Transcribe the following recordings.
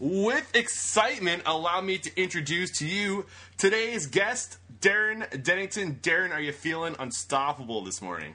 With excitement, allow me to introduce to you today's guest, Darren Dennington. Darren, are you feeling unstoppable this morning?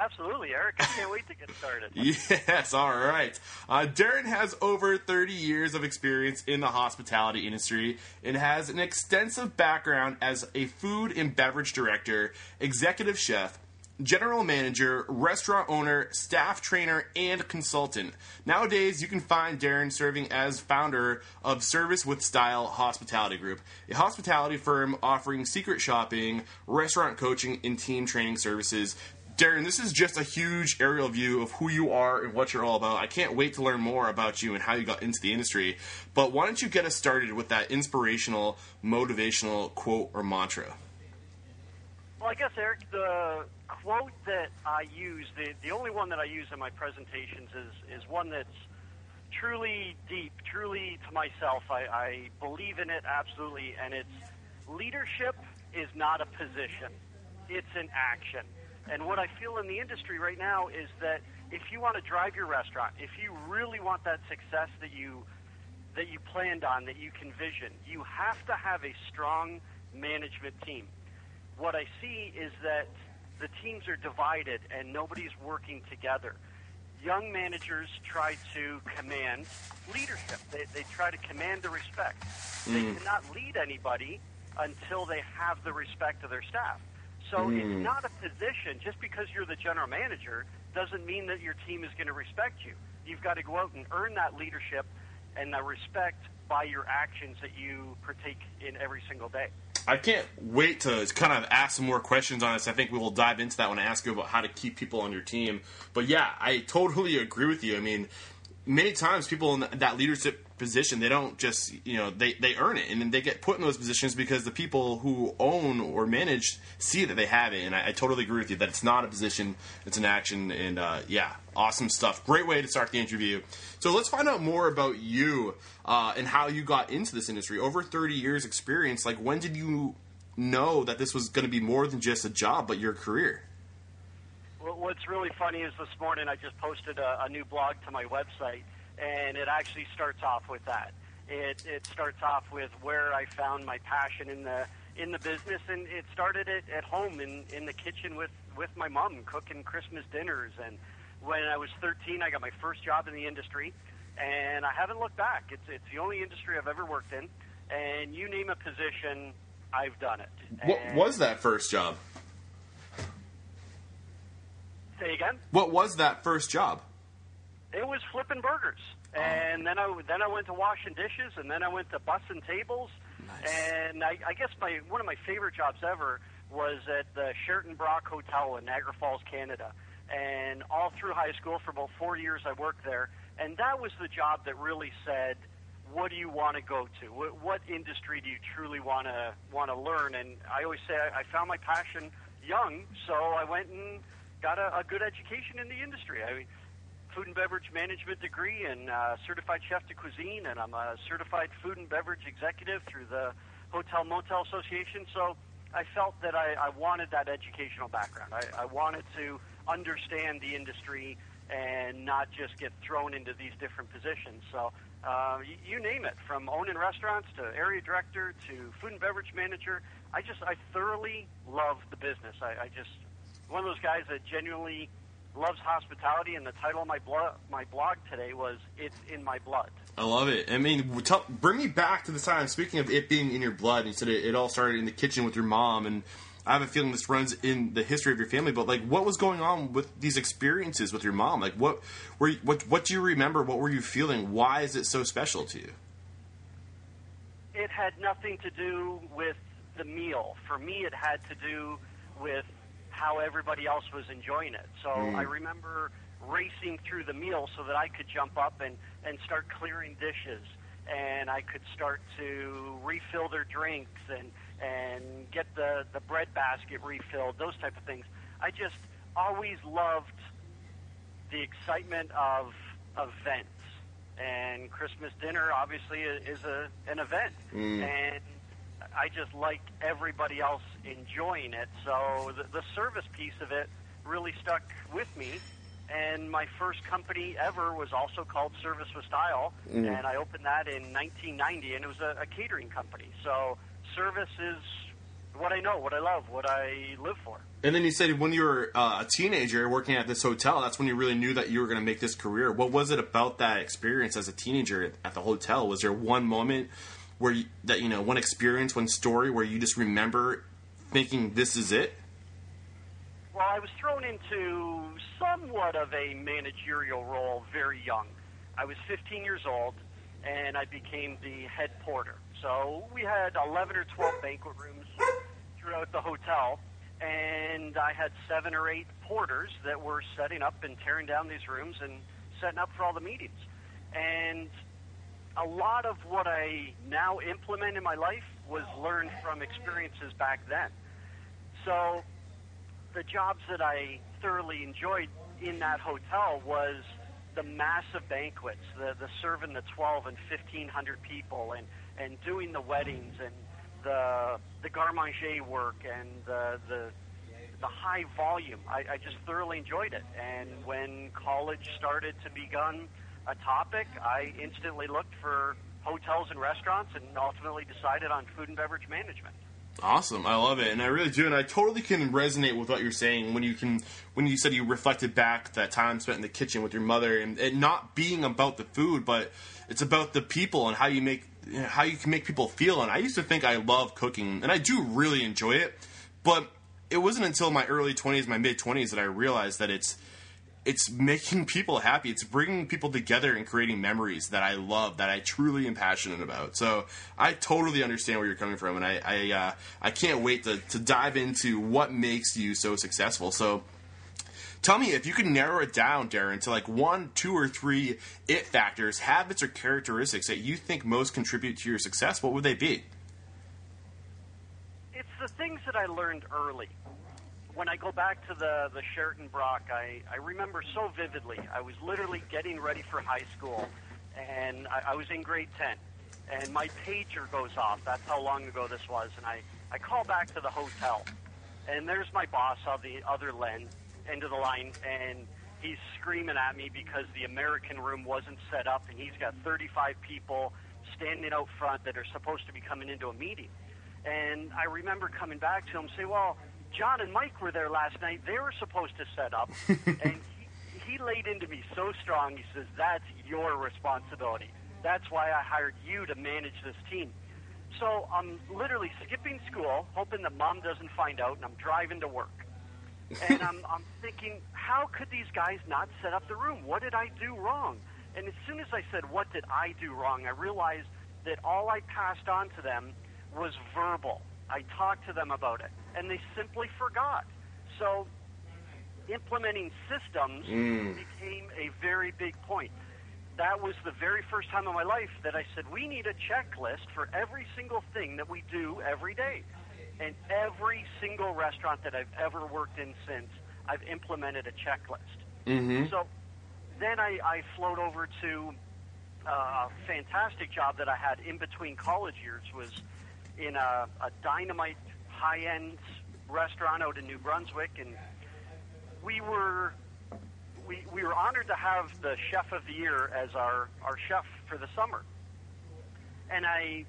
Absolutely, Eric. I can't wait to get started. Yes, all right. Uh, Darren has over 30 years of experience in the hospitality industry and has an extensive background as a food and beverage director, executive chef, general manager, restaurant owner, staff trainer, and consultant. Nowadays, you can find Darren serving as founder of Service with Style Hospitality Group, a hospitality firm offering secret shopping, restaurant coaching, and team training services Darren, this is just a huge aerial view of who you are and what you're all about. I can't wait to learn more about you and how you got into the industry. But why don't you get us started with that inspirational, motivational quote or mantra? Well, I guess, Eric, the quote that I use, the, the only one that I use in my presentations is, is one that's truly deep, truly to myself. I, I believe in it absolutely, and it's leadership is not a position, it's an action. And what I feel in the industry right now is that if you want to drive your restaurant, if you really want that success that you that you planned on, that you can vision, you have to have a strong management team. What I see is that the teams are divided and nobody's working together. Young managers try to command leadership. They, they try to command the respect. Mm. They cannot lead anybody until they have the respect of their staff. So mm. it's not a position. Just because you're the general manager doesn't mean that your team is going to respect you. You've got to go out and earn that leadership and that respect by your actions that you partake in every single day. I can't wait to kind of ask some more questions on this. I think we will dive into that when I ask you about how to keep people on your team. But yeah, I totally agree with you. I mean, many times people in that leadership position they don't just you know they, they earn it and then they get put in those positions because the people who own or manage see that they have it and I, I totally agree with you that it's not a position it's an action and uh, yeah awesome stuff great way to start the interview so let's find out more about you uh, and how you got into this industry over 30 years experience like when did you know that this was going to be more than just a job but your career Well what's really funny is this morning I just posted a, a new blog to my website, and it actually starts off with that. It, it starts off with where I found my passion in the in the business, and it started at, at home in in the kitchen with with my mom cooking Christmas dinners. And when I was 13, I got my first job in the industry, and I haven't looked back. It's it's the only industry I've ever worked in, and you name a position, I've done it. What was that first job? Say again. What was that first job? It was flipping burgers, oh. and then I then I went to washing dishes, and then I went to bussing tables, nice. and I, I guess my one of my favorite jobs ever was at the Sheraton Brock Hotel in Niagara Falls, Canada. And all through high school, for about four years, I worked there, and that was the job that really said, "What do you want to go to? What, what industry do you truly want to want to learn?" And I always say I, I found my passion young, so I went and got a, a good education in the industry. I mean, food and beverage management degree and uh, certified chef de cuisine, and I'm a certified food and beverage executive through the Hotel Motel Association. So I felt that I, I wanted that educational background. I, I wanted to understand the industry and not just get thrown into these different positions. So uh, you, you name it, from owning restaurants to area director to food and beverage manager. I just I thoroughly love the business. I, I just one of those guys that genuinely loves hospitality, and the title of my blog, my blog today was "It's in My Blood." I love it. I mean, tell, bring me back to the time. Speaking of it being in your blood, you said it, it, all started in the kitchen with your mom, and I have a feeling this runs in the history of your family. But like, what was going on with these experiences with your mom? Like, what were you, what what do you remember? What were you feeling? Why is it so special to you? It had nothing to do with the meal. For me, it had to do with how everybody else was enjoying it. So mm. I remember racing through the meal so that I could jump up and, and start clearing dishes and I could start to refill their drinks and and get the the bread basket refilled, those type of things. I just always loved the excitement of events. And Christmas dinner obviously is a an event, mm. and I just like everybody else enjoying it. So the, the service piece of it really stuck with me. And my first company ever was also called Service with Style, mm. and I opened that in 1990, and it was a, a catering company. So service is what I know, what I love, what I live for. And then you said when you were uh, a teenager working at this hotel, that's when you really knew that you were going to make this career. What was it about that experience as a teenager at the hotel? Was there one moment where you, that you know, one experience, one story where you just remember thinking this is it? Well, I was thrown into somewhat of a managerial role very young. I was 15 years old, and I became the head porter. So we had 11 or 12 banquet rooms throughout the hotel, and I had seven or eight porters that were setting up and tearing down these rooms and setting up for all the meetings. And a lot of what I now implement in my life was learned from experiences back then. So the jobs that I thoroughly enjoyed in that hotel was the massive banquets, the the serving the 12 and 1500 people, and and doing the weddings and the the garde manger work and the the the high volume. I, I just thoroughly enjoyed it. And when college started to become a topic, I instantly looked for hotels and restaurants and ultimately decided on food and beverage management. Awesome, I love it, and I really do, and I totally can resonate with what you're saying when you can when you said you reflected back that time spent in the kitchen with your mother, and it not being about the food, but it's about the people and how you make you know, how you can make people feel. And I used to think I love cooking, and I do really enjoy it, but it wasn't until my early 20s, my mid 20s, that I realized that it's it's making people happy. It's bringing people together and creating memories that I love, that I truly am passionate about. So I totally understand where you're coming from, and I I, uh, I can't wait to, to dive into what makes you so successful. So tell me if you could narrow it down, Darren, to like one, two, or three it factors, habits, or characteristics that you think most contribute to your success. What would they be? It's the things that I learned early. When I go back to the, the Sheraton Brock, I, I remember so vividly. I was literally getting ready for high school, and I, I was in grade 10, and my pager goes off. That's how long ago this was. And I, I call back to the hotel, and there's my boss on the other end, end of the line, and he's screaming at me because the American room wasn't set up, and he's got 35 people standing out front that are supposed to be coming into a meeting. And I remember coming back to him say, "Well, John and Mike were there last night. They were supposed to set up." and he, he laid into me so strong. He says, "That's your responsibility. That's why I hired you to manage this team." So I'm literally skipping school, hoping that mom doesn't find out, and I'm driving to work. and I'm, I'm thinking, how could these guys not set up the room? What did I do wrong? And as soon as I said, what did I do wrong, I realized that all I passed on to them was verbal. I talked to them about it, and they simply forgot. So implementing systems became a very big point. That was the very first time in my life that I said, we need a checklist for every single thing that we do every day. And every single restaurant that I've ever worked in since, I've implemented a checklist. Mm-hmm. So then I, I float over to uh, a fantastic job that I had in between college years was in a, a dynamite high-end restaurant out in New Brunswick, and we were we, we were honored to have the chef of the year as our, our chef for the summer. And I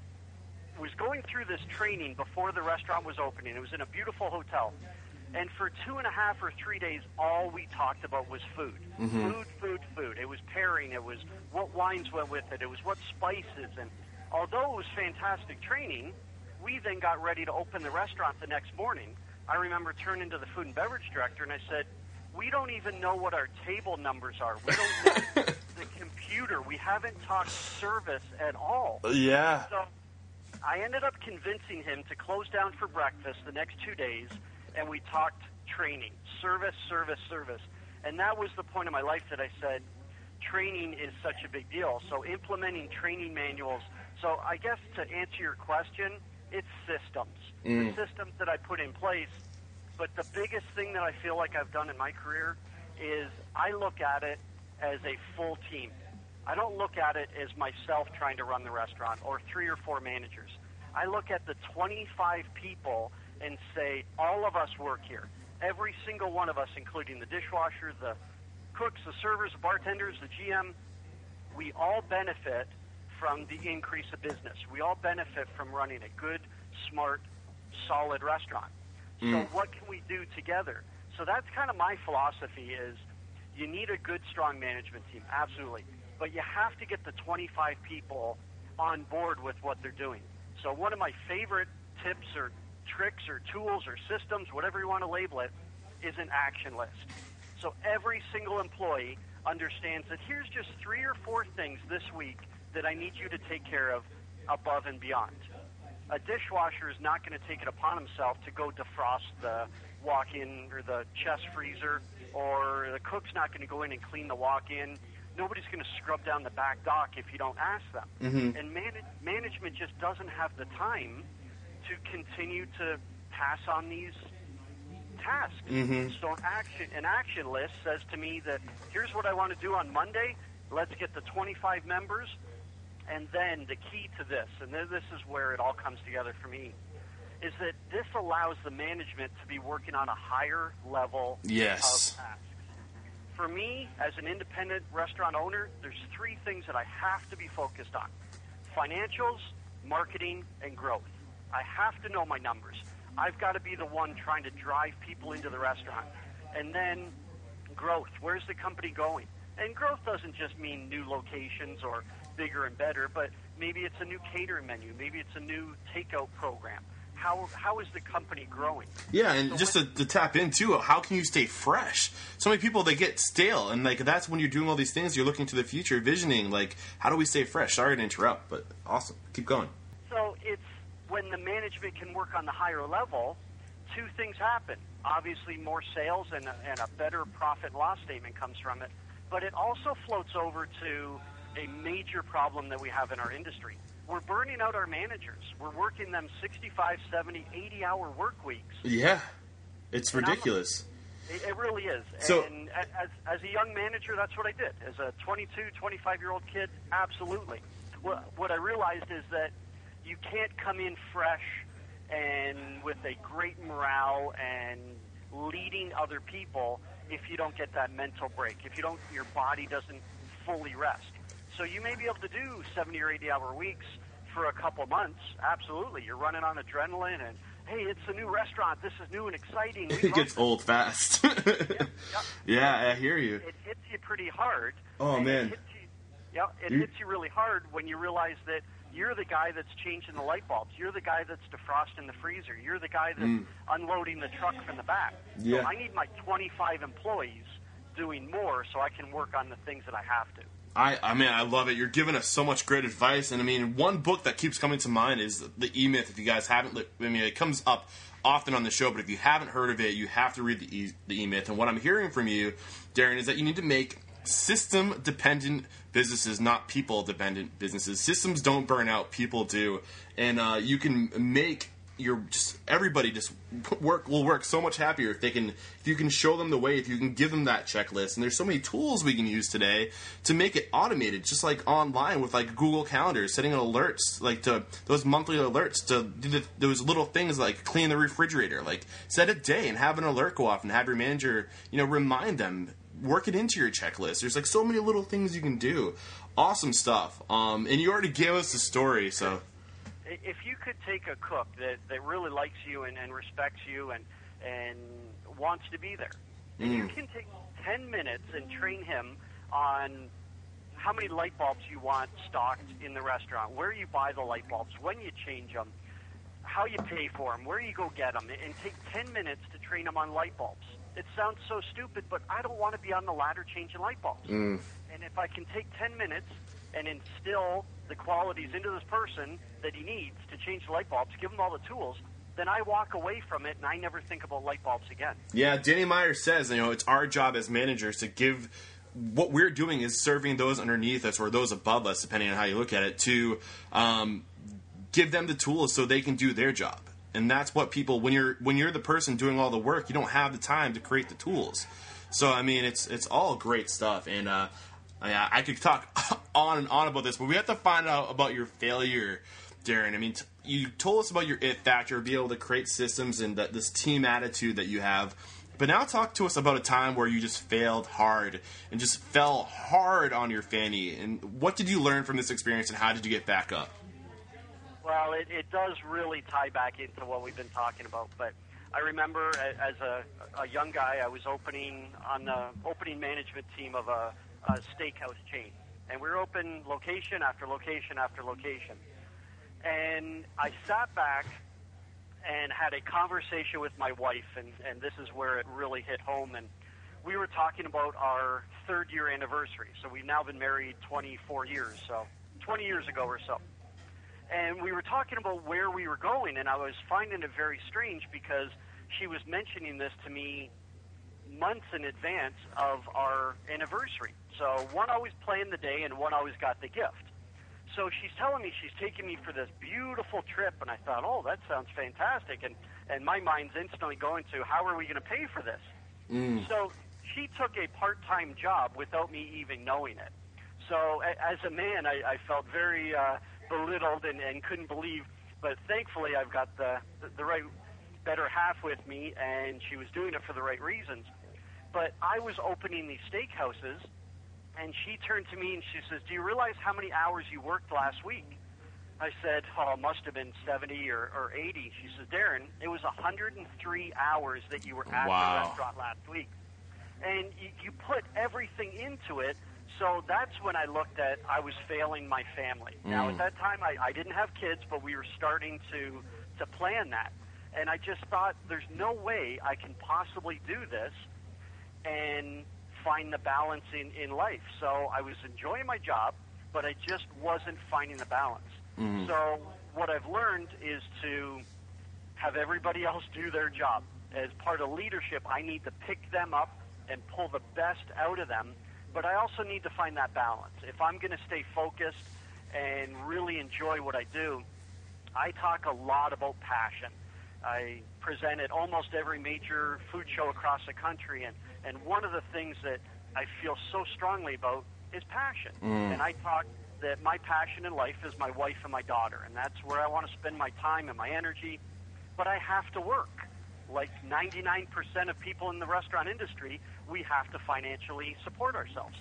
was going through this training before the restaurant was opening. It was in a beautiful hotel. And for two and a half or three days, all we talked about was food. Mm-hmm. Food, food, food. It was pairing. It was what wines went with it. It was what spices. And although it was fantastic training, we then got ready to open the restaurant the next morning. I remember turning to the food and beverage director and I said, we don't even know what our table numbers are. We don't know the computer. We haven't talked service at all. Yeah. So I ended up convincing him to close down for breakfast the next two days, and we talked training, service, service, service. And that was the point of my life that I said, training is such a big deal. So implementing training manuals. So I guess to answer your question, it's systems. The mm. systems that I put in place. But the biggest thing that I feel like I've done in my career is I look at it as a full team. I don't look at it as myself trying to run the restaurant or three or four managers. I look at the 25 people and say, all of us work here. Every single one of us, including the dishwasher, the cooks, the servers, the bartenders, the GM, we all benefit from the increase of business. We all benefit from running a good, smart, solid restaurant. So mm. what can we do together? So that's kind of my philosophy is you need a good, strong management team, absolutely. But you have to get the 25 people on board with what they're doing. So one of my favorite tips or tricks or tools or systems, whatever you want to label it, is an action list. So every single employee understands that here's just three or four things this week that I need you to take care of above and beyond. A dishwasher is not going to take it upon himself to go defrost the walk-in or the chest freezer, or the cook's not going to go in and clean the walk-in. Nobody's going to scrub down the back dock if you don't ask them. Mm-hmm. And man- management just doesn't have the time to continue to pass on these tasks. Mm-hmm. So an action, an action list says to me that here's what I want to do on Monday. Let's get the 25 members, and then the key to this, and this is where it all comes together for me, is that this allows the management to be working on a higher level Yes. of tasks. For me, as an independent restaurant owner, there's three things that I have to be focused on: financials, marketing, and growth. I have to know my numbers. I've got to be the one trying to drive people into the restaurant. And then growth. Where's the company going? And growth doesn't just mean new locations or bigger and better, but maybe it's a new catering menu, maybe it's a new takeout program. How, how is the company growing? Yeah, and So just to, to tap into how can you stay fresh? So many people they get stale, and like that's when you're doing all these things. You're looking to the future, visioning like how do we stay fresh? Sorry to interrupt, but awesome. Keep going. So it's when the management can work on the higher level, two things happen. Obviously, more sales and a, and a better profit loss statement comes from it, but it also floats over to a major problem that we have in our industry. We're burning out our managers. We're working them 65, 70, 80 hour work weeks. Yeah, it's And ridiculous. It, it really is. So- and as, as a young manager, that's what I did. As a 22, 25 year old kid, absolutely. What, what I realized is that you can't come in fresh and with a great morale and leading other people if you don't get that mental break, if you don't, your body doesn't fully rest. So you may be able to do 70 or 80 hour weeks for a couple months. Absolutely. You're running on adrenaline and, hey, it's a new restaurant. This is new and exciting. It gets this." old fast. yeah, I hear you. it hits you pretty hard. Oh, man. It hits you, yeah, it hits you really hard when you realize that you're the guy that's changing the light bulbs. You're the guy that's defrosting the freezer. You're the guy that's unloading the truck from the back. Mm. Yeah. So I need my 25 employees doing more so I can work on the things that I have to. I, I mean, I love it. You're giving us so much great advice, and I mean, one book that keeps coming to mind is the E Myth. If you guys haven't, I mean, it comes up often on the show, but if you haven't heard of it, you have to read the E, the E Myth. And what I'm hearing from you, Darren, is that you need to make system dependent businesses, not people dependent businesses. Systems don't burn out; people do, and uh, you can make your just everybody just work will work so much happier if they can if you can show them the way if you can give them that checklist. And there's so many tools we can use today to make it automated just like online with like google calendar setting alerts like to those monthly alerts to do the, those little things like clean the refrigerator like set a day and have an alert go off and have your manager you know remind them. Work it into your checklist. There's like so many little things you can do. Awesome stuff. Um, and you already gave us the story so If you could take a cook that, that really likes you and, and respects you and, and wants to be there, and you mm. can take 10 minutes and train him on how many light bulbs you want stocked in the restaurant, where you buy the light bulbs, when you change them, how you pay for them, where you go get them, and take 10 minutes to train them on light bulbs. It sounds so stupid, but I don't want to be on the ladder changing light bulbs. Mm. And if I can take 10 minutes and instill the qualities into this person that he needs to change the light bulbs, give him all the tools, then I walk away from it and I never think about light bulbs again. Yeah, Danny Meyer says, you know, it's our job as managers to give what we're doing is serving those underneath us or those above us, depending on how you look at it, to um, give them the tools so they can do their job. And that's what people when you're when you're the person doing all the work, you don't have the time to create the tools. So I mean, it's it's all great stuff, and uh, Oh, I, I could talk on and on about this, but we have to find out about your failure, Darren. I mean, t- you told us about your it factor, be able to create systems and that this team attitude that you have. But now talk to us about a time where you just failed hard and just fell hard on your fanny. And what did you learn from this experience and how did you get back up? Well, it, it does really tie back into what we've been talking about. But I remember as a, a young guy, I was opening on the opening management team of a, a steakhouse chain. And we were open location after location after location. And I sat back and had a conversation with my wife, and, and this is where it really hit home. And we were talking about our third year anniversary. So we've now been married 24 years, so 20 years ago or so. And we were talking about where we were going, and I was finding it very strange because she was mentioning this to me months in advance of our anniversary. So one always planned the day, and one always got the gift. So she's telling me she's taking me for this beautiful trip, and I thought, oh, that sounds fantastic. And and my mind's instantly going to, how are we going to pay for this? Mm. So she took a part-time job without me even knowing it. So a- as a man, I, I felt very uh, belittled and, and couldn't believe. But thankfully, I've got the, the the right better half with me, and she was doing it for the right reasons. But I was opening these steakhouses, and she turned to me and she says, "Do you realize how many hours you worked last week?" I said, "Oh, it must have been 70 or, or 80." She says, "Darren, it was 103 hours that you were at Wow. the restaurant last week, and you, you put everything into it." So that's when I looked at I was failing my family. Now Mm. at that time I, I didn't have kids, but we were starting to to plan that, and I just thought there's no way I can possibly do this and find the balance in, in life. So I was enjoying my job, but I just wasn't finding the balance. Mm-hmm. So what I've learned is to have everybody else do their job. As part of leadership, I need to pick them up and pull the best out of them, but I also need to find that balance. If I'm going to stay focused and really enjoy what I do, I talk a lot about passion. I present at almost every major food show across the country, and, and one of the things that I feel so strongly about is passion. Mm. And I talk that my passion in life is my wife and my daughter, and that's where I want to spend my time and my energy. But I have to work. Like 99% of people in the restaurant industry, we have to financially support ourselves.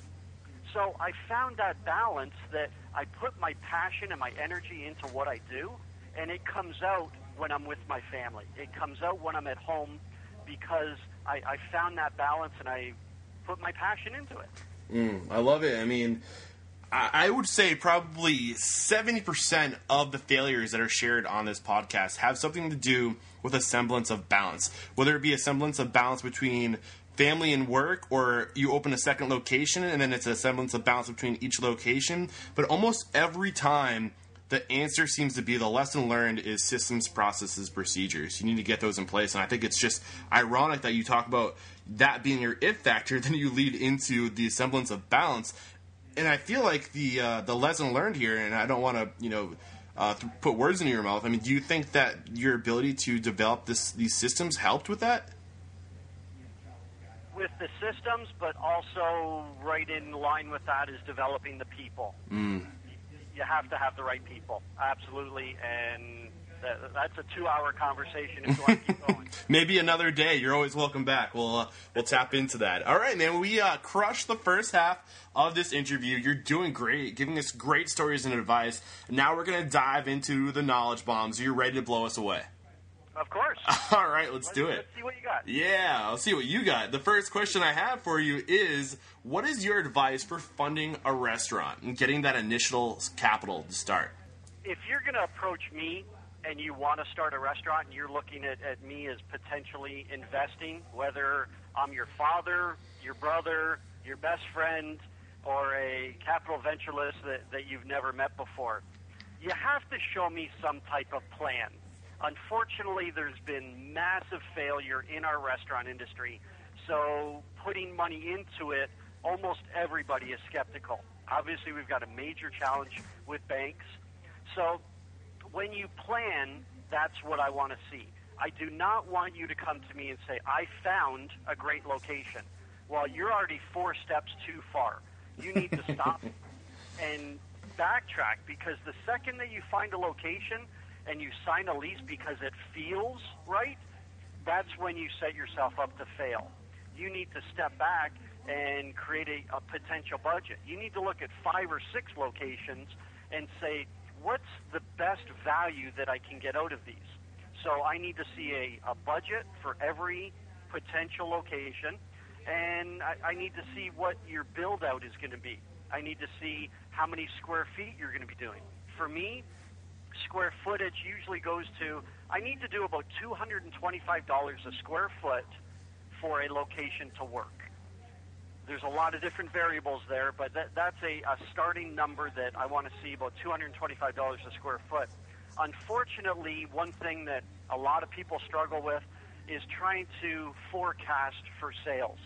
So I found that balance that I put my passion and my energy into what I do, and it comes out when I'm with my family. It comes out when I'm at home because I, I found that balance and I put my passion into it. Mm, I love it. I mean, I, I would say probably 70% of the failures that are shared on this podcast have something to do with a semblance of balance. Whether it be a semblance of balance between family and work, or you open a second location and then it's a semblance of balance between each location. But almost every time, the answer seems to be the lesson learned is systems, processes, procedures. You need to get those in place. And I think it's just ironic that you talk about that being your if factor, then you lead into the semblance of balance. And I feel like the uh, the lesson learned here, and I don't want to you know uh, th- put words into your mouth. I mean, do you think that your ability to develop this these systems helped with that? With the systems, but also right in line with that is developing the people. Mm. You have to have the right people, absolutely, and that, that's a two-hour conversation if you want to keep going. Maybe another day. You're always welcome back. We'll uh, we'll tap into that. All right, man. We uh, crushed the first half of this interview. You're doing great, giving us great stories and advice. Now we're gonna dive into the knowledge bombs. You're ready to blow us away? Of course. All right, let's do it. Let's see what you got. Yeah, I'll see what you got. The first question I have for you is what is your advice for funding a restaurant and getting that initial capital to start? if you're going to approach me and you want to start a restaurant and you're looking at, at me as potentially investing, whether I'm your father, your brother, your best friend, or a capital venturelist that, that you've never met before, you have to show me some type of plan. Unfortunately, there's been massive failure in our restaurant industry, so putting money into it almost everybody is skeptical. Obviously, we've got a major challenge with banks. So when you plan, that's what I want to see. I do not want you to come to me and say, I found a great location. Well, you're already four steps too far. You need to stop and backtrack because the second that you find a location and you sign a lease because it feels right, that's when you set yourself up to fail. You need to step back and create a, a potential budget. You need to look at five or six locations and say, what's the best value that I can get out of these? So I need to see a, a budget for every potential location, and I, I need to see what your build out is going to be. I need to see how many square feet you're going to be doing. For me, square footage usually goes to, I need to do about $225 a square foot for a location to work. There's a lot of different variables there, but that, that's a, a starting number that I want to see about $225 a square foot. Unfortunately, one thing that a lot of people struggle with is trying to forecast for sales.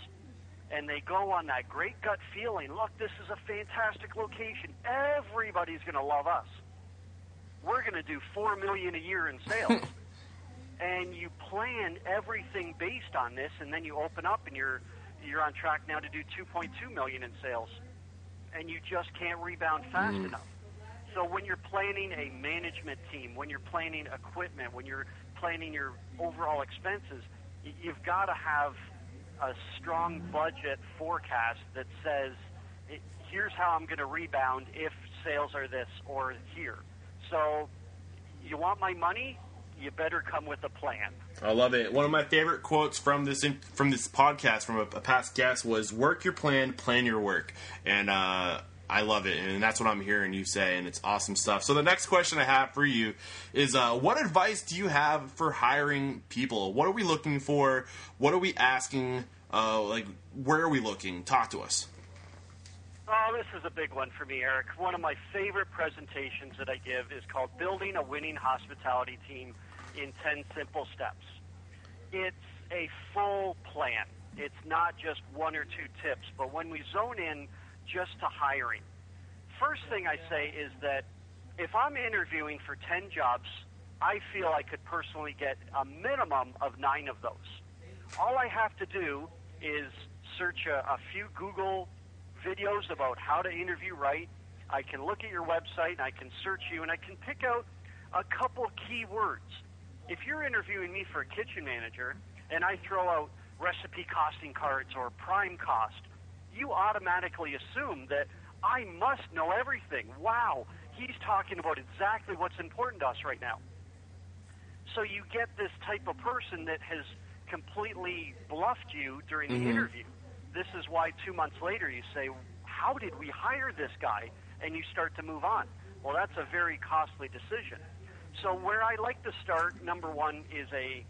And they go on that great gut feeling look, this is a fantastic location. Everybody's going to love us. We're going to do 4 million a year in sales. and you plan everything based on this, and then you open up and you're you're on track now to do 2.2 million in sales, and you just can't rebound fast mm. enough. So when you're planning a management team, when you're planning equipment, when you're planning your overall expenses, you've got to have a strong budget forecast that says, here's how I'm going to rebound if sales are this or here. So you want my money? you better come with a plan. I love it. One of my favorite quotes from this from this podcast from a, a, past guest was "Work your plan, plan your work," and uh, I love it, and that's what I'm hearing you say, and it's awesome stuff. So the next question I have for you is, uh, what advice do you have for hiring people? What are we looking for? What are we asking? Uh, like, where are we looking? Talk to us. Oh, this is a big one for me, Eric. One of my favorite presentations that I give is called Building a Winning Hospitality Team in 10 simple steps. It's a full plan. It's not just one or two tips, but when we zone in just to hiring, first thing I say is that if I'm interviewing for 10 jobs, I feel I could personally get a minimum of nine of those. All I have to do is search a, a few Google videos about how to interview right. I can look at your website and I can search you and I can pick out a couple key words if you're interviewing me for a kitchen manager and I throw out recipe costing cards or prime cost, you automatically assume that I must know everything. Wow, he's talking about exactly what's important to us right now. So you get this type of person that has completely bluffed you during the mm-hmm. interview. This is why two months later you say, How did we hire this guy? And you start to move on. Well, that's a very costly decision. So where I like to start, number one, is a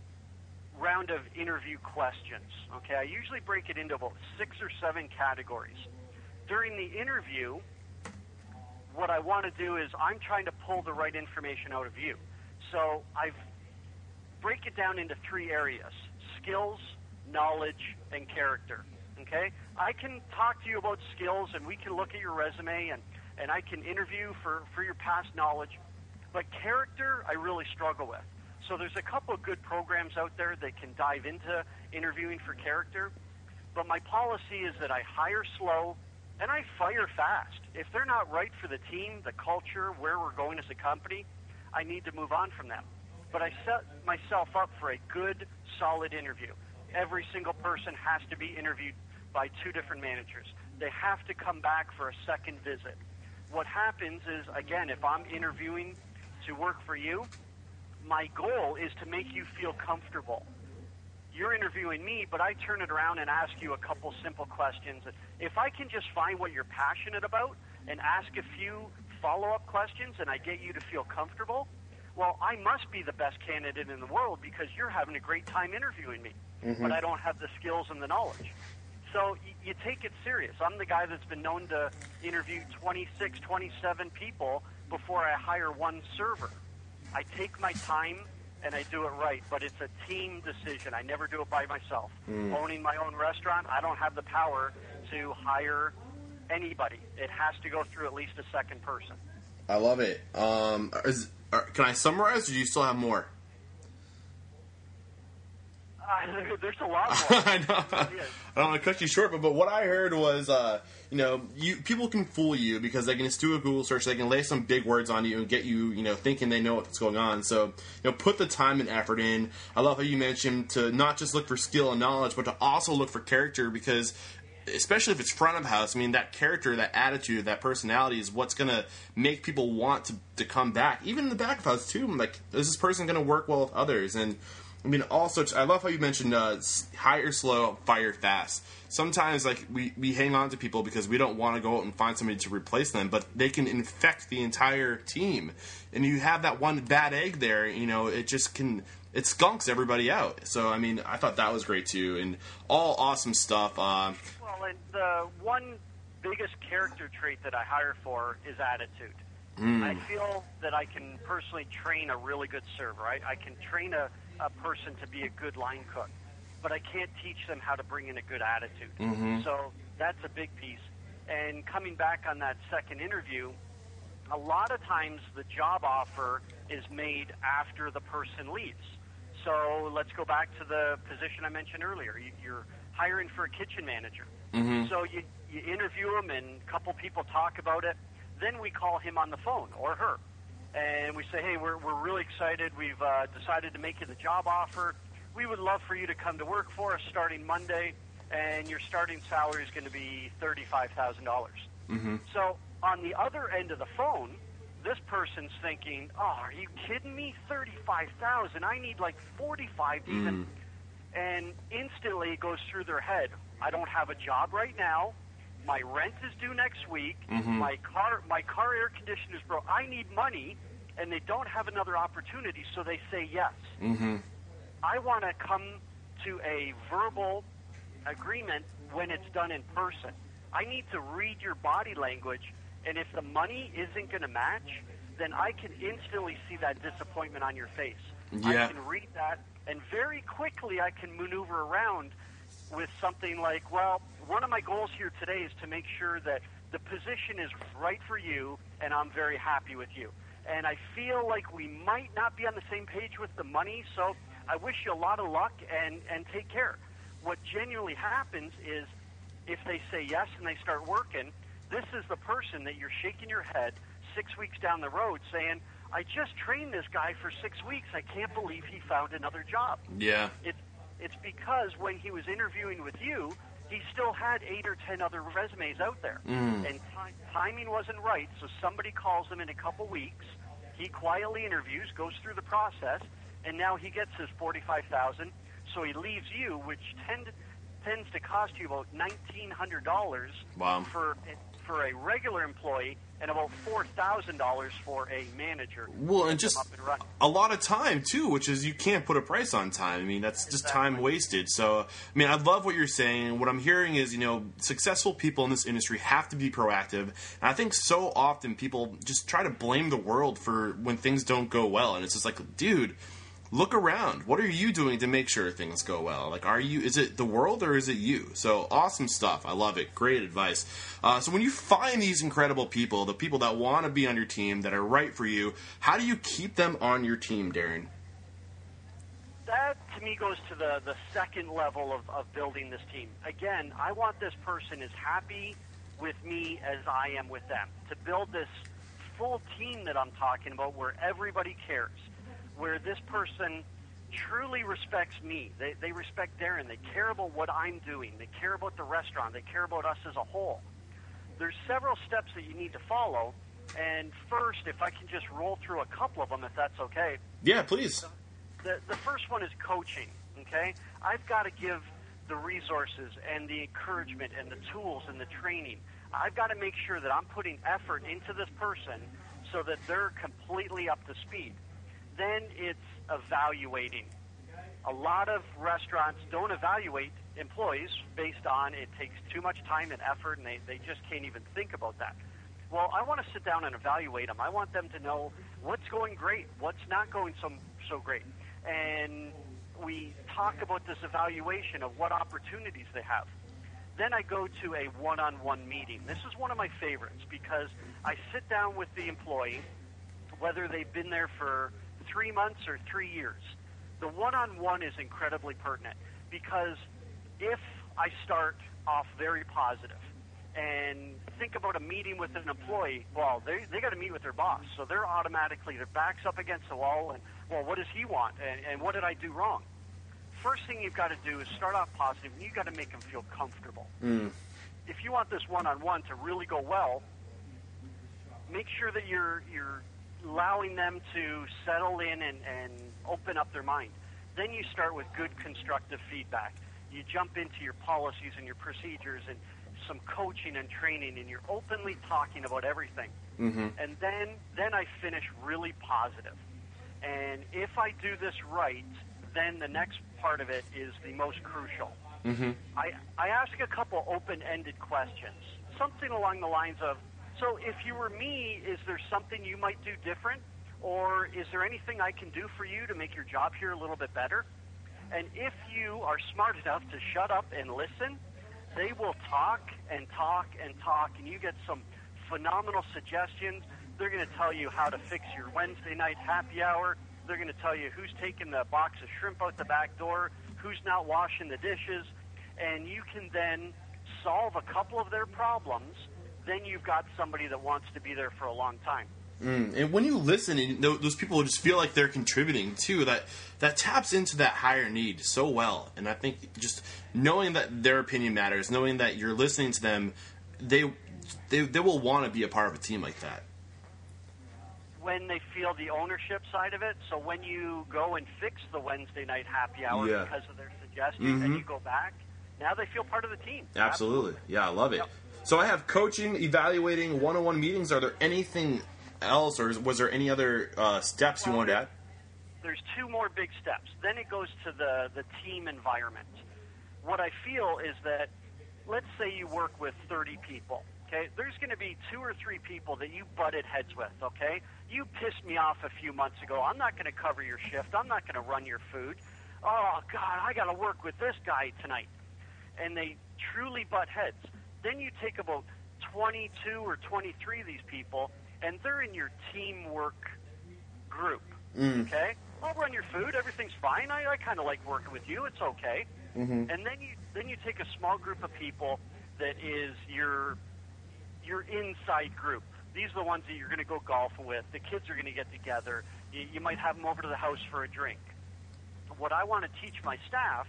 round of interview questions. Okay, I usually break it into about six or seven categories. During the interview, what I want to do is I'm trying to pull the right information out of you. So I break it down into three areas: skills, knowledge, and character. Okay, I can talk to you about skills, and we can look at your resume, and and I can interview for for your past knowledge. But character, I really struggle with. So there's a couple of good programs out there that can dive into interviewing for character. But my policy is that I hire slow and I fire fast. If they're not right for the team, the culture, where we're going as a company, I need to move on from them. But I set myself up for a good, solid interview. Every single person has to be interviewed by two different managers. They have to come back for a second visit. What happens is, again, if I'm interviewing to work for you, my goal is to make you feel comfortable. You're interviewing me, but I turn it around and ask you a couple simple questions. If I can just find what you're passionate about and ask a few follow up questions and I get you to feel comfortable, well, I must be the best candidate in the world because you're having a great time interviewing me, mm-hmm. but I don't have the skills and the knowledge. So you take it serious. I'm the guy that's been known to interview 26, 27 people before I hire one server. I take my time and I do it right, but it's a team decision. I never do it by myself. Mm. Owning my own restaurant, I don't have the power to hire anybody. It has to go through at least a second person. I love it. Um, is, are, can I summarize, or do you still have more? There's a lot more. I know. I don't want to cut you short, but, but what I heard was, uh, you know, you people can fool you because they can just do a Google search, they can lay some big words on you and get you, you know, thinking they know what's going on. So, you know, put the time and effort in. I love how you mentioned to not just look for skill and knowledge, but to also look for character because especially if it's front of house, I mean, that character, that attitude, that personality is what's going to make people want to, to come back. Even in the back of house, too. Like, is this person going to work well with others? And, I mean, also, I love how you mentioned uh, hire slow, fire fast. Sometimes, like, we, we hang on to people because we don't want to go out and find somebody to replace them, but they can infect the entire team. And you have that one bad egg there, you know, it just can it skunks everybody out. So I mean, I thought that was great too, and all awesome stuff. Uh, well, and the one biggest character trait that I hire for is attitude. Mm. I feel that I can personally train a really good server. I, I can train a, a person to be a good line cook, but I can't teach them how to bring in a good attitude. Mm-hmm. So that's a big piece. And coming back on that second interview, a lot of times the job offer is made after the person leaves. So let's go back to the position I mentioned earlier. You're hiring for a kitchen manager. Mm-hmm. So you, you interview him, and a couple people talk about it. Then we call him on the phone or her, and we say, "Hey, we're we're really excited. We've uh, decided to make you the job offer. We would love for you to come to work for us starting Monday, and your starting salary is going to be thirty-five thousand dollars." Mm-hmm. So on the other end of the phone, this person's thinking, "Oh, are you kidding me? Thirty-five thousand? I need like forty-five Mm. even." And instantly it goes through their head. I don't have a job right now. My rent is due next week. Mhm. My car, my car air conditioner's broke. I need money, and they don't have another opportunity, so they say yes. Mm-hmm. I want to come to a verbal agreement when it's done in person. I need to read your body language, and if the money isn't going to match, then I can instantly see that disappointment on your face. Yeah. I can read that, and very quickly I can maneuver around with something like, well, one of my goals here today is to make sure that the position is right for you, and I'm very happy with you. And I feel like we might not be on the same page with the money, so I wish you a lot of luck and, and take care. What genuinely happens is if they say yes and they start working, this is the person that you're shaking your head six weeks down the road saying, I just trained this guy for six weeks. I can't believe he found another job. Yeah. It's it's because when he was interviewing with you, he still had eight or ten other resumes out there, Mm. and ti- timing wasn't right. So somebody calls him in a couple weeks. He quietly interviews, goes through the process, and now he gets his forty-five thousand. So he leaves you, which tend, tends to cost you about nineteen hundred dollars Wow. for for a regular employee, and about four thousand dollars for a manager. Well, and just and a lot of time too, which is you can't put a price on time. I mean, that's just time wasted. So, I mean, I love what you're saying. What I'm hearing is, you know, successful people in this industry have to be proactive. And I think so often people just try to blame the world for when things don't go well, and it's just like, dude. Look around. What are you doing to make sure things go well? Like, are you? Is it the world or is it you? So awesome stuff. I love it. Great advice. Uh, so when you find these incredible people, the people that want to be on your team, that are right for you, how do you keep them on your team, Darren? that to me goes to the, the second level of, of building this team. Again, I want this person as happy with me as I am with them. To build this full team that I'm talking about where everybody cares, where this person truly respects me. They, they respect Darren. They care about what I'm doing. They care about the restaurant. They care about us as a whole. There's several steps that you need to follow. And first, if I can just roll through a couple of them, if that's okay Yeah, please. the, the first one is coaching. Okay, I've got to give the resources and the encouragement and the tools and the training. I've got to make sure that I'm putting effort into this person so that they're completely up to speed. Then it's evaluating. A lot of restaurants don't evaluate employees based on it takes too much time and effort, and they, they just can't even think about that. Well, I want to sit down and evaluate them. I want them to know what's going great, what's not going so so great, and we talk about this evaluation of what opportunities they have. Then I go to a one-on-one meeting. This is one of my favorites because I sit down with the employee, whether they've been there for three months or three years. The one-on-one is incredibly pertinent because if I start off very positive and think about a meeting with an employee, well, they they got to meet with their boss, so they're automatically their backs up against the wall, and well, what does he want, and, and what did I do wrong? First thing you've got to do is start off positive, and you've got to make them feel comfortable. Mm. If you want this one-on-one to really go well, make sure that you're you're allowing them to settle in and, and open up their mind. Then you start with good constructive feedback. You jump into your policies and your procedures and some coaching and training, and you're openly talking about everything. Mm-hmm. And then then I finish really positive. And if I do this right, then the next part of it is the most crucial. Mm-hmm. I, I ask a couple open-ended questions, something along the lines of, so if you were me, is there something you might do different? Or is there anything I can do for you to make your job here a little bit better? And if you are smart enough to shut up and listen, they will talk and talk and talk, and you get some phenomenal suggestions. They're going to tell you how to fix your Wednesday night happy hour. They're going to tell you who's taking the box of shrimp out the back door, who's not washing the dishes, and you can then solve a couple of their problems. Then you've got somebody that wants to be there for a long time. Mm. And when you listen, and those people just feel like they're contributing too. That that taps into that higher need so well. And I think just knowing that their opinion matters, knowing that you're listening to them, they they, they will want to be a part of a team like that. when they feel the ownership side of it. So when you go and fix the Wednesday night happy hour Yeah. because of their suggestion, and Mhm. you go back, now they feel part of the team. Absolutely. Yeah, I love it. Yep. So I have coaching, evaluating, one-on-one meetings. Are there anything else, or was there any other uh, steps you wanted to add? There's two more big steps. Then it goes to the the team environment. What I feel is that let's say you work with 30 people. Okay, there's going to be two or three people that you butted heads with. Okay, you pissed me off a few months ago. I'm not going to cover your shift. I'm not going to run your food. Oh God, I got to work with this guy tonight. And they truly butt heads. Then you take about 22 or 23 of these people, and they're in your teamwork group. Mm. Okay, I'll run your food. Everything's fine. I, I kind of like working with you. It's okay. Mhm. And then you then you take a small group of people that is your your inside group. These are the ones that you're going to go golfing with. The kids are going to get together. You, you might have them over to the house for a drink. What I want to teach my staff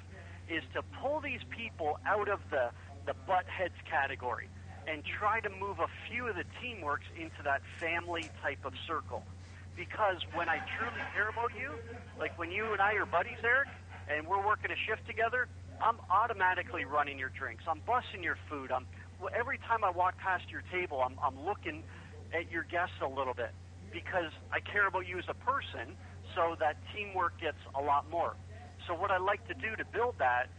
is to pull these people out of the the butt heads category and try to move a few of the teamworks into that family type of circle. Because when I truly care about you, like when you and I are buddies, Eric, and we're working a shift together, I'm automatically running your drinks. I'm bussing your food. I'm every time I walk past your table, I'm, I'm looking at your guests a little bit because I care about you as a person. So that teamwork gets a lot more. So what I like to do to build that,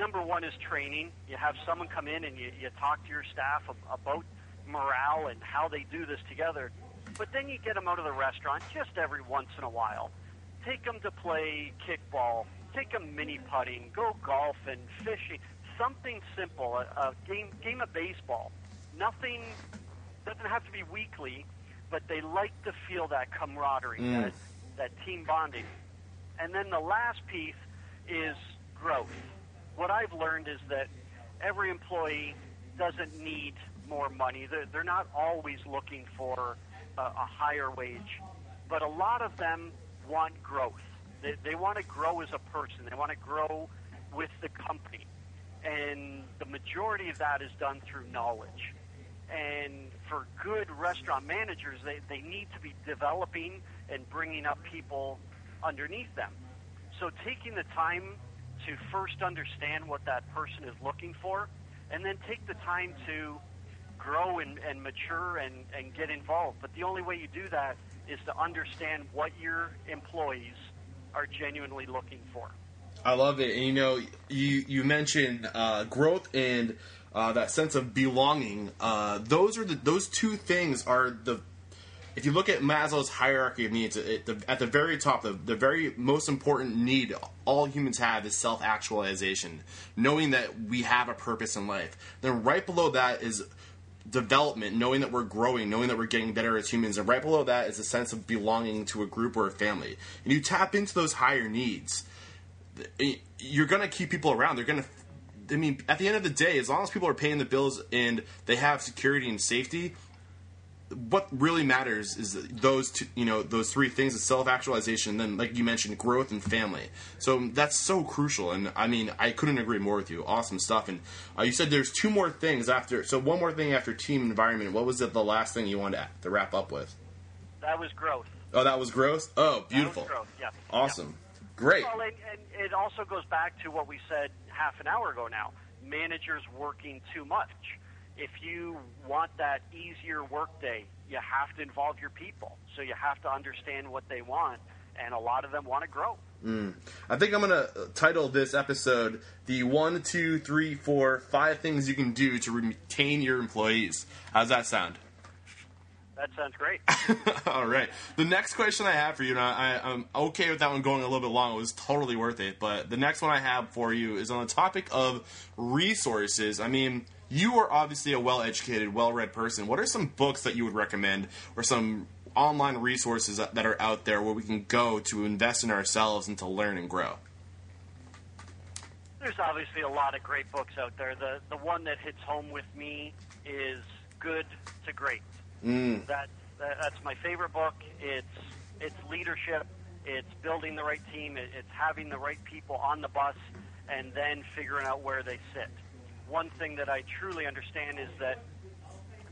number one is training. You have someone come in and you, you talk to your staff about morale and how they do this together. But then you get them out of the restaurant just every once in a while. Take them to play kickball. Take them mini putting. Go golfing, fishing. Something simple. A, a game game of baseball. Nothing doesn't have to be weekly, but they like to feel that camaraderie, Mm. that that team bonding. And then the last piece is growth. What I've learned is that every employee doesn't need more money. They're, not always looking for a, a higher wage, but a lot of them want growth. They, they want to grow as a person. They want to grow with the company. And the majority of that is done through knowledge. And for good restaurant managers, they, they need to be developing and bringing up people underneath them. So taking the time to first understand what that person is looking for, and then take the time to grow and, and mature and, and get involved. But the only way you do that is to understand what your employees are genuinely looking for. I love it. And you know, you you mentioned uh, growth and uh, that sense of belonging. Uh, those are the those two things are the if you look at Maslow's hierarchy of needs, it, the, at the very top, the, the very most important need all humans have is self actualization, knowing that we have a purpose in life. Then right below that is development, knowing that we're growing, knowing that we're getting better as humans, and right below that is a sense of belonging to a group or a family. And you tap into those higher needs, you're going to keep people around. They're going to I mean, at the end of the day, as long as people are paying the bills and they have security and safety, what really matters is those two, you know those three things: of self actualization, then like you mentioned, growth and family. So that's so crucial. And I mean, I couldn't agree more with you. Awesome stuff. And uh, you said there's two more things after. So one more thing after team environment. What was the, the last thing you wanted to, to, wrap up with? That was growth. Oh, that was growth. Oh, beautiful. growth. Yeah. Awesome. Yeah. Great. Well, and, and it also goes back to what we said half an hour ago. Now, managers working too much if you want that easier workday, you have to involve your people. So you have to understand what they want, and a lot of them want to grow. Mm. I think I'm going to title this episode the one, two, three, four, five things you can do to retain your employees. How's that sound? That sounds great. All right. The next question I have for you, and I, I'm okay with that one going a little bit long. It was totally worth it. But the next one I have for you is on the topic of resources. I mean, you are obviously a well educated, well read person. What are some books that you would recommend or some online resources that are out there where we can go to invest in ourselves and to learn and grow? There's obviously a lot of great books out there. The the one that hits home with me is Good to Great. Mm. That, that that's my favorite book. It's it's leadership. It's building the right team. It's having the right people on the bus, and then figuring out where they sit one thing that I truly understand is that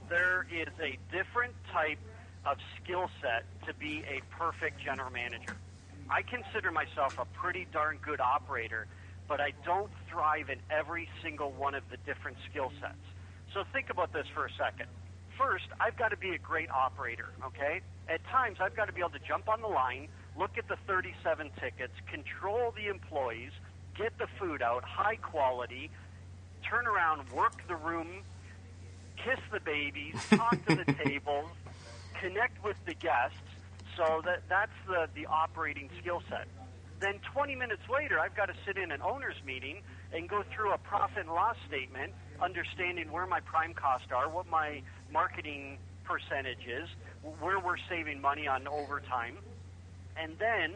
there is a different type of skill set to be a perfect general manager. I consider myself a pretty darn good operator, but I don't thrive in every single one of the different skill sets. So think about this for a second. First, I've got to be a great operator, okay? At times, I've got to be able to jump on the line, look at the 37 tickets, control the employees, get the food out, high quality, turn around, work the room, kiss the babies, talk to the tables, connect with the guests. So that that's the the operating skill set. Then 20 minutes later, I've got to sit in an owners meeting and go through a profit and loss statement, understanding where my prime costs are, what my marketing percentage is, where we're saving money on overtime, and then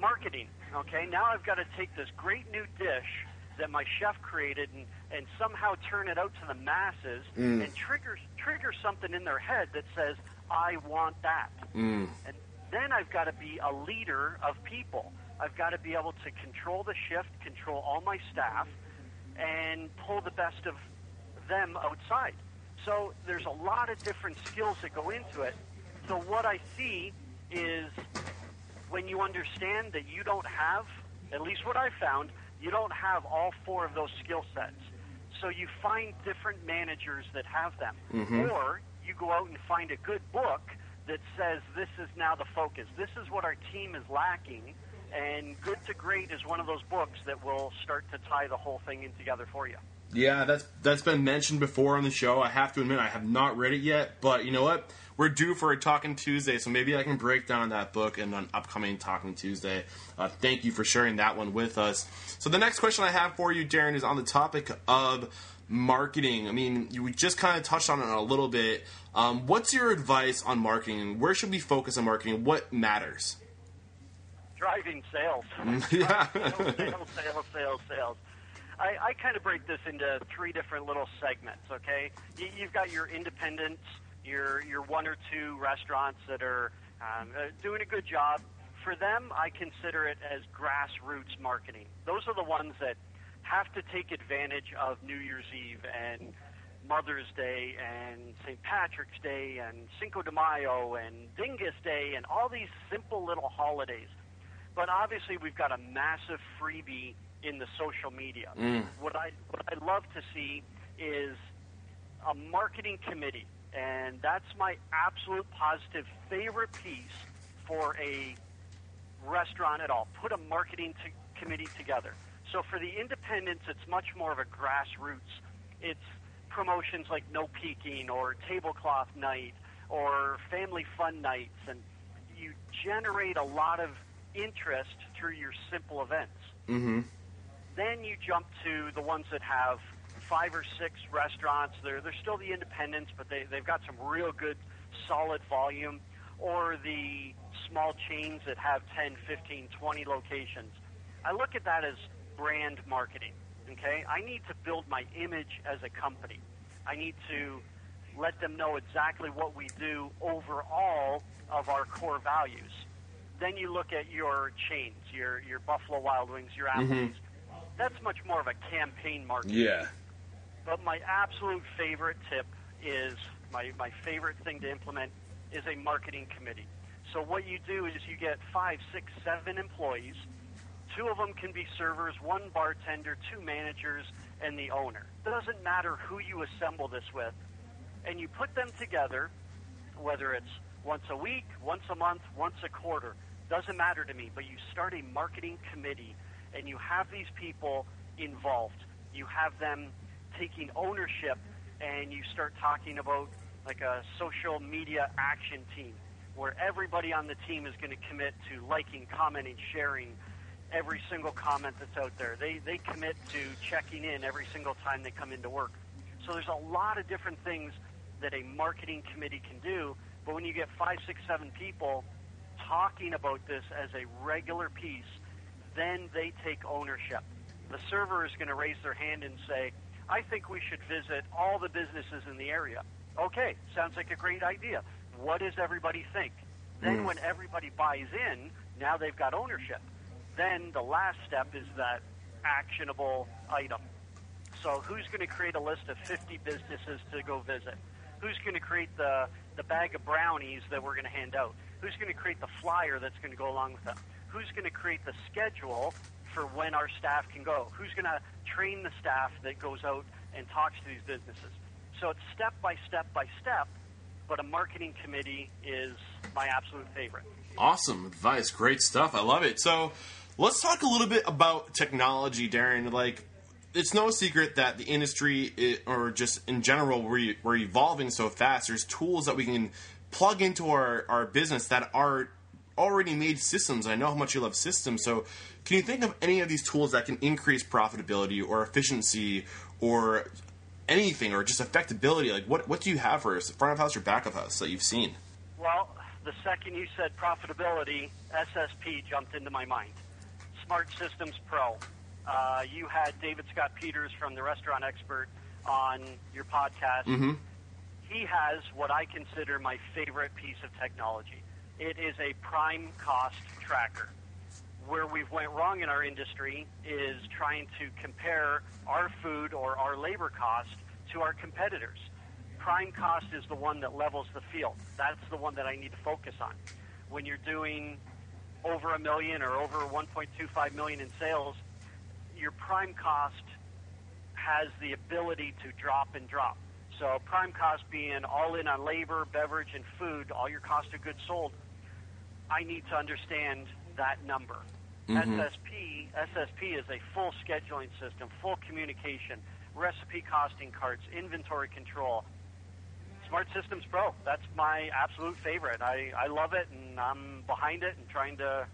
marketing. Okay, now I've got to take this great new dish that my chef created and, and somehow turn it out to the masses mm. and trigger trigger something in their head that says I want that. Mm. And then I've got to be a leader of people. I've got to be able to control the shift, control all my staff, and pull the best of them outside. So there's a lot of different skills that go into it. So what I see is when you understand that you don't have, at least what I found, you don't have all four of those skill sets. So you find different managers that have them. Mm-hmm. Or you go out and find a good book that says this is now the focus. This is what our team is lacking. And Good to Great is one of those books that will start to tie the whole thing in together for you. Yeah, that's that's been mentioned before on the show. I have to admit I have not read it yet, but you know what? we're due for a Talking Tuesday, so maybe I can break down that book in an upcoming Talking Tuesday. Uh, thank you for sharing that one with us. So the next question I have for you, Darren, is on the topic of marketing. I mean, you just kind of touched on it a little bit. Um, what's your advice on marketing? Where should we focus on marketing? What matters? Driving sales. yeah. sales, sales, sales, sales, sales. I, I kind of break this into three different little segments. Okay, you, you've got your independents your your one or two restaurants that are um, uh, doing a good job. For them, I consider it as grassroots marketing. Those are the ones that have to take advantage of New Year's Eve and Mother's Day and St. Patrick's Day and Cinco de Mayo and Dingus Day and all these simple little holidays. But obviously, we've got a massive freebie in the social media. Mm. What I what I love to see is a marketing committee and that's my absolute positive favorite piece for a restaurant at all. Put a marketing t- committee together. So for the independents, it's much more of a grassroots. It's promotions like no peeking or tablecloth night or family fun nights, and you generate a lot of interest through your simple events. Mm-hmm. Then you jump to the ones that have five or six restaurants. They're, they're still the independents, but they, they've got some real good, solid volume. Or the small chains that have 10, 15, 20 locations. I look at that as brand marketing. Okay? I need to build my image as a company. I need to let them know exactly what we do overall of our core values. Then you look at your chains, your your Buffalo Wild Wings, your mm-hmm. Applebee's. That's much more of a campaign marketing. Yeah. But my absolute favorite tip is my, my favorite thing to implement is a marketing committee. So what you do is you get five, six, seven employees. Two of them can be servers, one bartender, two managers, and the owner. Doesn't matter who you assemble this with. And you put them together, whether it's once a week, once a month, once a quarter. Doesn't matter to me, but you start a marketing committee and you have these people involved. You have them taking ownership and you start talking about like a social media action team where everybody on the team is going to commit to liking, commenting, sharing every single comment that's out there. They they commit to checking in every single time they come into work. So there's a lot of different things that a marketing committee can do, but when you get five, six, seven people talking about this as a regular piece, then they take ownership. The server is going to raise their hand and say, I think we should visit all the businesses in the area. Okay, sounds like a great idea. What does everybody think? Then, hmm. when everybody buys in, now they've got ownership. Then the last step is that actionable item. So, who's going to create a list of 50 businesses to go visit? Who's going to create the, the bag of brownies that we're going to hand out? Who's going to create the flyer that's going to go along with them? Who's going to create the schedule for when our staff can go? Who's going to train the staff that goes out and talks to these businesses? So it's step by step by step, but a marketing committee is my absolute favorite. Awesome advice. Great stuff. I love it. So let's talk a little bit about technology, Darren. Like, it's no secret that the industry, or just in general, we're, we're evolving so fast. There's tools that we can plug into our, our business that are already made systems. I know how much you love systems. So, can you think of any of these tools that can increase profitability or efficiency or anything or just effectability? Like, what, what do you have for us, front of house or back of house, that you've seen? Well, the second you said profitability, SSP jumped into my mind. Smart Systems Pro. Uh, you had David Scott Peters from the Restaurant Expert on your podcast. Mm-hmm. He has what I consider my favorite piece of technology. It is a prime cost tracker. Where we've went wrong in our industry is trying to compare our food or our labor cost to our competitors. Prime cost is the one that levels the field. That's the one that I need to focus on. When you're doing over a million or over 1.25 million in sales, your prime cost has the ability to drop and drop. So prime cost being all in on labor, beverage, and food, all your cost of goods sold. I need to understand that number. SSP SSP is a full scheduling system, full communication, recipe costing cards, inventory control. Smart Systems Pro. That's my absolute favorite. I, I love it, and I'm behind it and trying to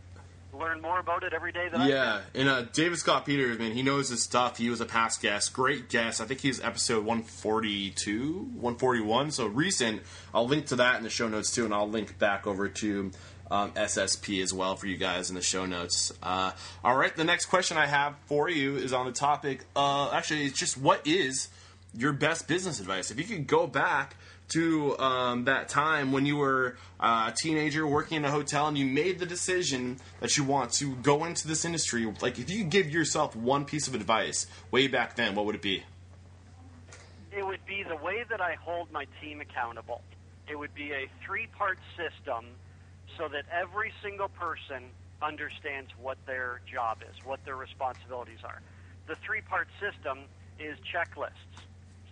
learn more about it every day that I Yeah, and uh, David Scott Peters, man, he knows his stuff. He was a past guest, great guest. I think he's episode 142, 141, so recent. I'll link to that in the show notes too, and I'll link back over to um, SSP as well for you guys in the show notes. Uh, all right, the next question I have for you is on the topic. Uh, actually, it's just what is your best business advice? If you could go back to um, that time when you were uh, a teenager working in a hotel and you made the decision that you want to go into this industry, like if you could give yourself one piece of advice way back then, what would it be? It would be the way that I hold my team accountable. It would be a three part system so that every single person understands what their job is, what their responsibilities are. The three part system is checklists.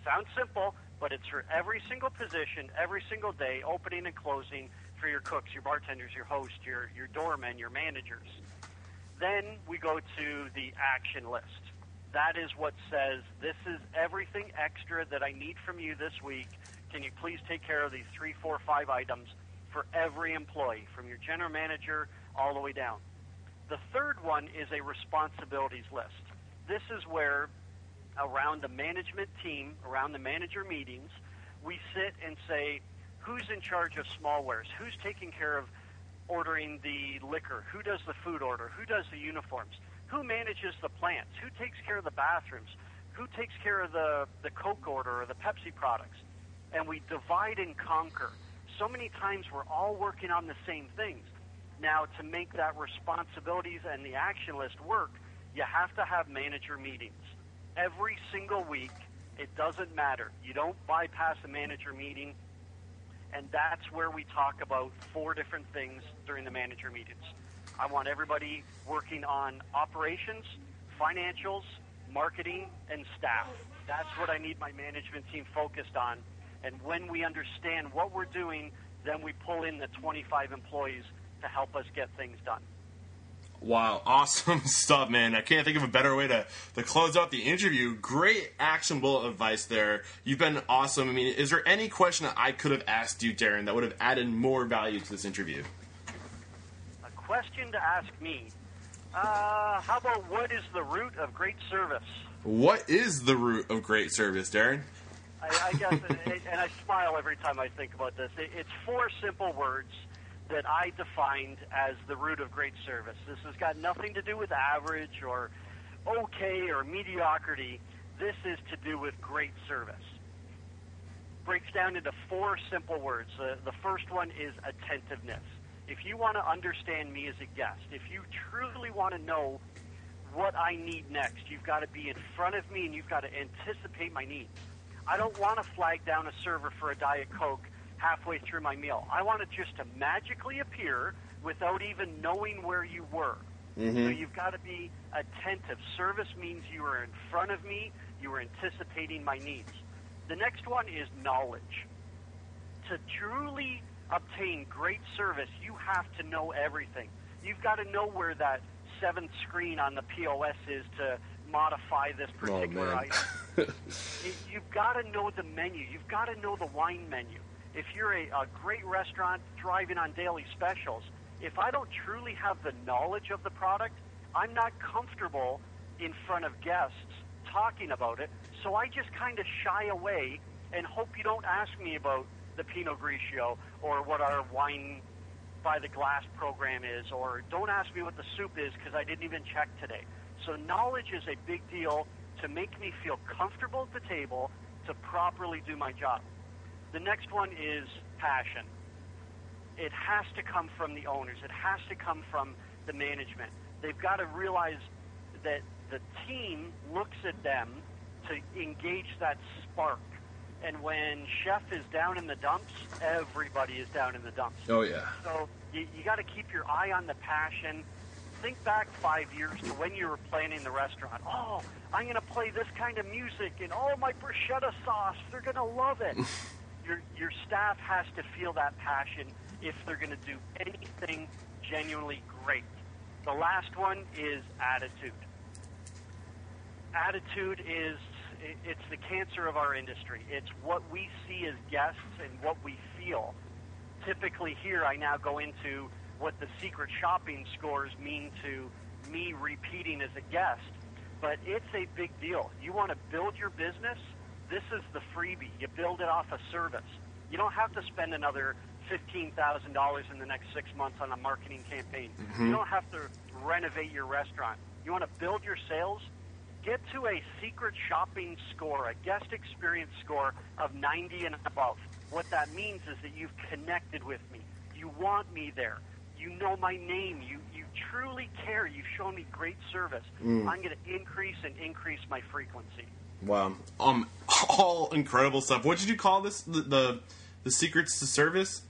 Sounds simple, but it's for every single position, every single day, opening and closing for your cooks, your bartenders, your host, your, your doormen, your managers. Then we go to the action list. That is what says this is everything extra that I need from you this week Can you please take care of these three, four, five items for every employee, from your general manager all the way down? The third one is a responsibilities list. This is where, around the management team, around the manager meetings, we sit and say, who's in charge of small wares? Who's taking care of ordering the liquor? Who does the food order? Who does the uniforms? Who manages the plants? Who takes care of the bathrooms? Who takes care of the, the Coke order or the Pepsi products? And we divide and conquer. So many times we're all working on the same things. Now, to make that responsibilities and the action list work, you have to have manager meetings. Every single week, it doesn't matter. You don't bypass a manager meeting, and that's where we talk about four different things during the manager meetings. I want everybody working on operations, financials, marketing, and staff. That's what I need my management team focused on. And when we understand what we're doing, then we pull in the 25 employees to help us get things done. Wow, awesome stuff, man. I can't think of a better way to, to close out the interview. Great actionable advice there. You've been awesome. I mean, is there any question that I could have asked you, Darren, that would have added more value to this interview? A question to ask me. Uh, how about what is the root of great service? What is the root of great service, Darren? I, I guess, and I smile every time I think about this. It's four simple words that I defined as the root of great service. This has got nothing to do with average or okay or mediocrity. This is to do with great service. Breaks down into four simple words. Uh, the first one is attentiveness. If you want to understand me as a guest, if you truly want to know what I need next, you've got to be in front of me and you've got to anticipate my needs. I don't want to flag down a server for a Diet Coke halfway through my meal. I want it just to magically appear without even knowing where you were. Mm-hmm. So you've got to be attentive. Service means you are in front of me, you are anticipating my needs. The next one is knowledge. To truly obtain great service, you have to know everything. You've got to know where that seventh screen on the POS is to modify this oh, particular oh, item. you, you've got to know the menu. You've got to know the wine menu. If you're a, a great restaurant thriving on daily specials, if I don't truly have the knowledge of the product, I'm not comfortable in front of guests talking about it. So I just kind of shy away and hope you don't ask me about the Pinot Grigio or what our wine by the glass program is, or don't ask me what the soup is because I didn't even check today. So knowledge is a big deal to make me feel comfortable at the table to properly do my job. The next one is passion. It has to come from the owners. It has to come from the management. They've got to realize that the team looks at them to engage that spark. And when chef is down in the dumps, everybody is down in the dumps. Oh yeah. So you, you got to keep your eye on the passion think back five years to when you were planning the restaurant. Oh, I'm going to play this kind of music, and oh, my bruschetta sauce, they're going to love it. your your staff has to feel that passion if they're going to do anything genuinely great. The last one is attitude. Attitude is it's the cancer of our industry. It's what we see as guests and what we feel. Typically here I now go into what the secret shopping scores mean to me repeating as a guest, but it's a big deal. You want to build your business, this is the freebie. You build it off a service. You don't have to spend another $15,000 in the next six months on a marketing campaign. Mm-hmm. You don't have to renovate your restaurant. You want to build your sales? Get to a secret shopping score, a guest experience score of 90 and above. What that means is that you've connected with me. You want me there you know my name. You you truly care. You've shown me great service. Mm. I'm going to increase and increase my frequency. Wow. Um, all incredible stuff. What did you call this? The the, the secrets to service?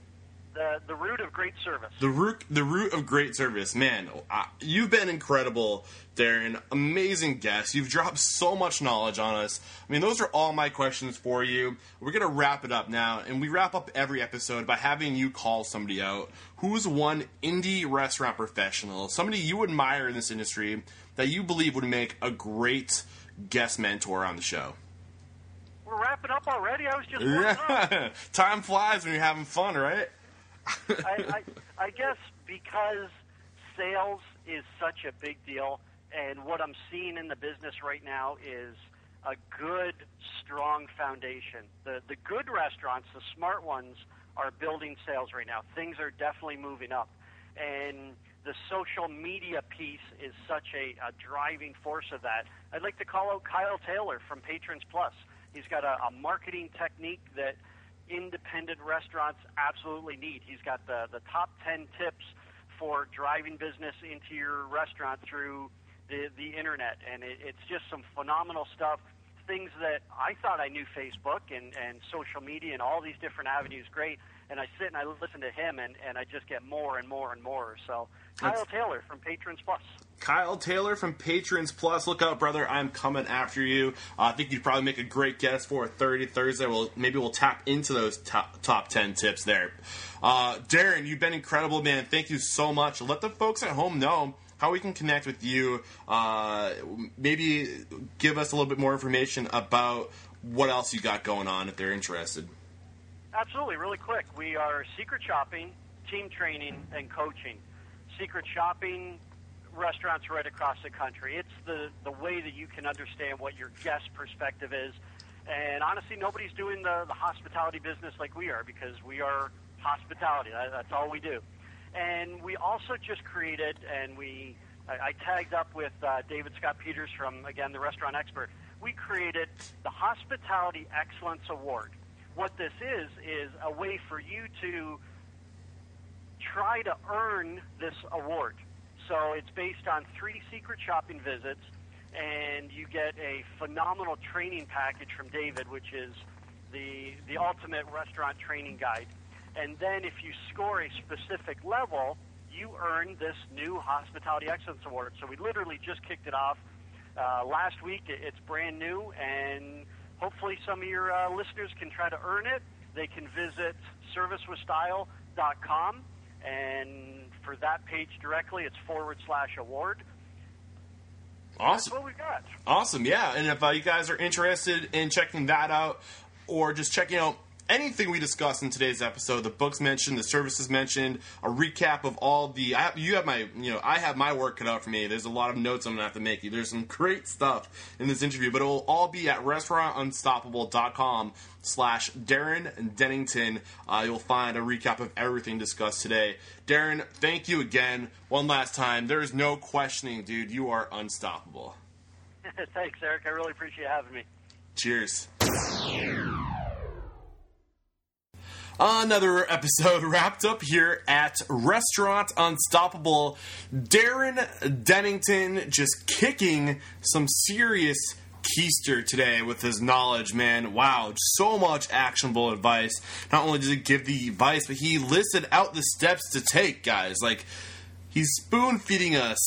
The the root of great service. The root the root of great service, man. Uh, you've been incredible, Darren. Amazing guest. You've dropped so much knowledge on us. I mean, those are all my questions for you. We're gonna wrap it up now, and we wrap up every episode by having you call somebody out. Who's one indie restaurant professional, somebody you admire in this industry that you believe would make a great guest mentor on the show? we're wrapping up already. I was just. Yeah. Time flies when you're having fun, right? I, I, I guess because sales is such a big deal, and what I'm seeing in the business right now is a good, strong foundation. The the good restaurants, the smart ones, are building sales right now. Things are definitely moving up, and the social media piece is such a, a driving force of that. I'd like to call out Kyle Taylor from Patrons Plus. He's got a, a marketing technique that independent restaurants absolutely need. He's got the, the top 10 tips for driving business into your restaurant through the, the internet. And it, it's just some phenomenal stuff. Things that I thought I knew Facebook and, and social media and all these different avenues great. And I sit and I listen to him and, and I just get more and more and more. So, Kyle That's- Taylor from Patrons Plus. Kyle Taylor from Patrons Plus. Look out, brother. I'm coming after you. Uh, I think you'd probably make a great guest for a 30 Thursday. We'll, maybe we'll tap into those top, top 10 tips there. Uh, Darren, you've been incredible, man. Thank you so much. Let the folks at home know how we can connect with you. Uh, maybe give us a little bit more information about what else you got going on if they're interested. Absolutely, really quick. We are secret shopping, team training, and coaching. Secret shopping restaurants right across the country. It's the, the way that you can understand what your guest perspective is. And honestly, nobody's doing the, the hospitality business like we are because we are hospitality. That, that's all we do. And we also just created, and we I, I tagged up with uh, David Scott Peters from again the restaurant expert. We created the Hospitality Excellence Award. What this is is a way for you to try to earn this award. So it's based on three secret shopping visits, and you get a phenomenal training package from David, which is the the ultimate restaurant training guide. And then if you score a specific level, you earn this new Hospitality Excellence Award. So we literally just kicked it off uh, last week. It's brand new, and hopefully some of your uh, listeners can try to earn it. They can visit servicewithstyle.com, and for that page directly, it's forward slash award. That's Awesome. what we've got. Awesome, yeah. And if uh, you guys are interested in checking that out, or just checking out anything we discussed in today's episode, the books mentioned, the services mentioned, a recap of all the. I have, you have my, you know, I have my work cut out for me. There's a lot of notes I'm gonna have to make. You. There's some great stuff in this interview, but it will all be at restaurantunstoppable.com slash Darren Dennington. Uh, you'll find a recap of everything discussed today. Darren, thank you again one last time. There is no questioning, dude. You are unstoppable. Thanks, Eric. I really appreciate having me. Cheers. Another episode wrapped up here at Restaurant Unstoppable. Darren Dennington just kicking some serious keister today with his knowledge, man. Wow, so much actionable advice. Not only did he give the advice, but he listed out the steps to take, guys. Like, He's spoon feeding us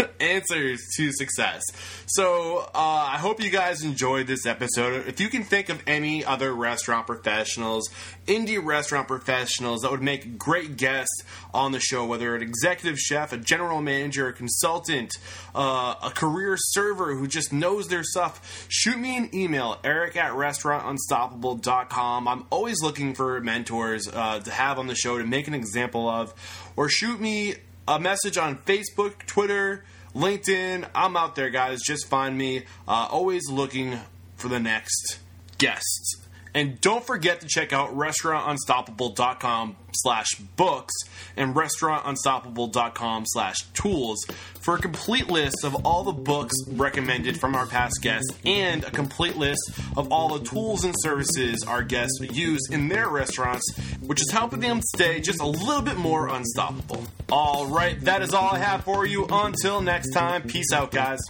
answers to success. So uh, I hope you guys enjoyed this episode. If you can think of any other restaurant professionals, indie restaurant professionals that would make great guests on the show, whether an executive chef, a general manager, a consultant, uh, a career server who just knows their stuff, shoot me an email, eric at restaurantunstoppable.com. I'm always looking for mentors uh, to have on the show to make an example of, or shoot me a message on Facebook, Twitter, LinkedIn. I'm out there, guys. Just find me. Uh, always looking for the next guests. And don't forget to check out restaurantunstoppable.com slash books and restaurantunstoppable.com slash tools for a complete list of all the books recommended from our past guests and a complete list of all the tools and services our guests use in their restaurants, which is helping them stay just a little bit more unstoppable. All right, that is all I have for you. Until next time, peace out, guys.